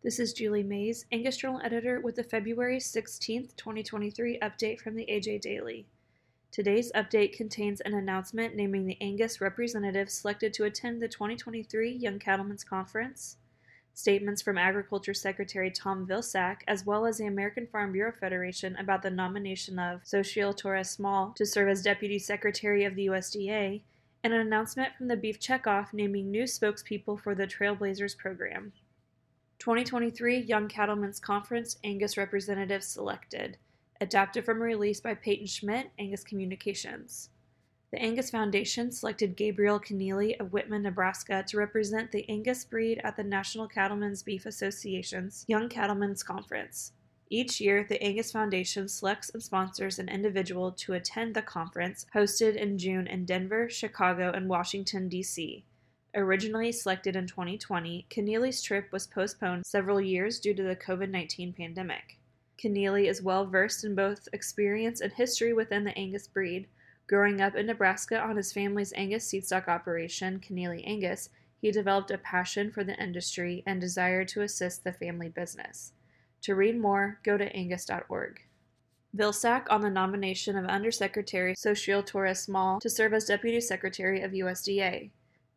This is Julie Mais, Angus Journal editor, with the February 16th, 2023 update from the AJ Daily. Today's update contains an announcement naming the Angus representative selected to attend the 2023 Young Cattlemen's Conference, statements from Agriculture Secretary Tom Vilsack, as well as the American Farm Bureau Federation about the nomination of Xochitl Torres Small to serve as Deputy Secretary of the USDA, and an announcement from the Beef Checkoff naming new spokespeople for the Trailblazers program. 2023 Young Cattlemen's Conference Angus Representative Selected. Adapted from a release by Peyton Schmidt, Angus Communications. The Angus Foundation selected Gabriel Keneally of Whitman, Nebraska to represent the Angus breed at the National Cattlemen's Beef Association's Young Cattlemen's Conference. Each year, the Angus Foundation selects and sponsors an individual to attend the conference hosted in June in Denver, Chicago, and Washington, D.C. Originally selected in 2020, Keneally's trip was postponed several years due to the COVID 19 pandemic. Keneally is well versed in both experience and history within the Angus breed. Growing up in Nebraska on his family's Angus seedstock operation, Keneally Angus, he developed a passion for the industry and desire to assist the family business. To read more, go to angus.org. Vilsack on the nomination of Undersecretary Xochitl Torres Small to serve as Deputy Secretary of USDA.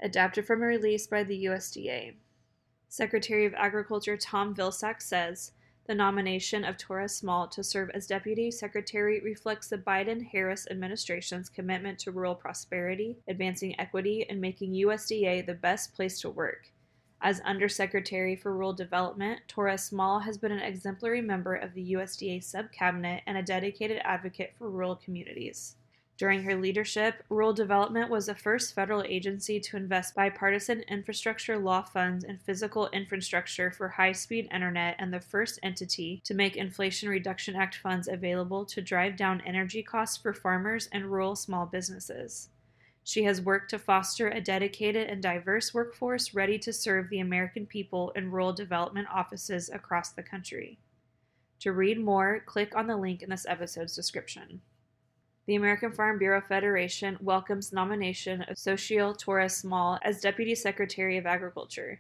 Adapted from a release by the USDA. Secretary of Agriculture Tom Vilsack says the nomination of Torres Small to serve as Deputy Secretary reflects the Biden Harris administration's commitment to rural prosperity, advancing equity, and making USDA the best place to work. As Undersecretary for Rural Development, Torres Small has been an exemplary member of the USDA subcabinet and a dedicated advocate for rural communities. During her leadership, Rural Development was the first federal agency to invest bipartisan infrastructure law funds in physical infrastructure for high speed internet and the first entity to make Inflation Reduction Act funds available to drive down energy costs for farmers and rural small businesses. She has worked to foster a dedicated and diverse workforce ready to serve the American people in rural development offices across the country. To read more, click on the link in this episode's description. The American Farm Bureau Federation welcomes nomination of Xochitl Torres Small as Deputy Secretary of Agriculture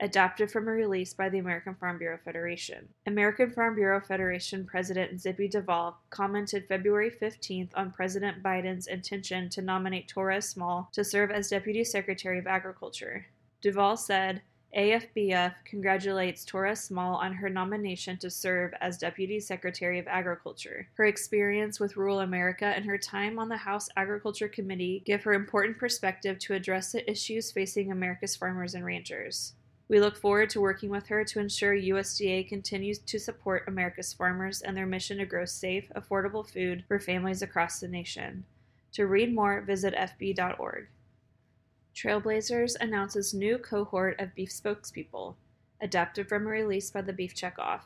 adapted from a release by the American Farm Bureau Federation. American Farm Bureau Federation President Zippy Duvall commented February 15th on President Biden's intention to nominate Torres Small to serve as Deputy Secretary of Agriculture. Duvall said, AFBF congratulates Torres Small on her nomination to serve as Deputy Secretary of Agriculture. Her experience with rural America and her time on the House Agriculture Committee give her important perspective to address the issues facing America's farmers and ranchers. We look forward to working with her to ensure USDA continues to support America's farmers and their mission to grow safe, affordable food for families across the nation. To read more, visit FB.org. Trailblazers announces new cohort of beef spokespeople, adapted from a release by the Beef Checkoff.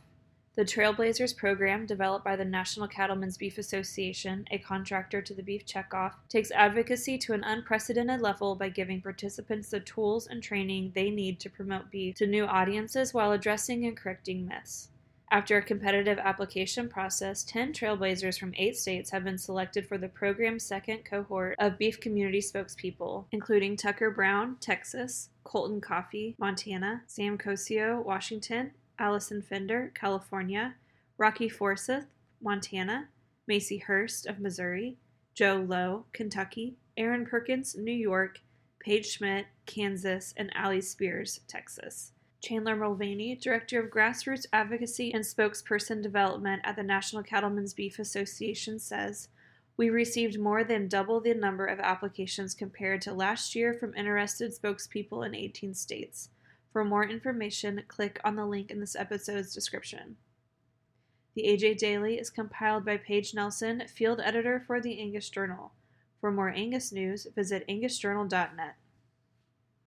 The Trailblazers program, developed by the National Cattlemen's Beef Association, a contractor to the Beef Checkoff, takes advocacy to an unprecedented level by giving participants the tools and training they need to promote beef to new audiences while addressing and correcting myths. After a competitive application process, 10 trailblazers from eight states have been selected for the program's second cohort of beef community spokespeople, including Tucker Brown, Texas, Colton Coffey, Montana, Sam Cosio, Washington, Allison Fender, California, Rocky Forsyth, Montana, Macy Hurst of Missouri, Joe Lowe, Kentucky, Aaron Perkins, New York, Paige Schmidt, Kansas, and Allie Spears, Texas. Chandler Mulvaney, Director of Grassroots Advocacy and Spokesperson Development at the National Cattlemen's Beef Association, says, We received more than double the number of applications compared to last year from interested spokespeople in 18 states. For more information, click on the link in this episode's description. The AJ Daily is compiled by Paige Nelson, field editor for the Angus Journal. For more Angus news, visit angusjournal.net.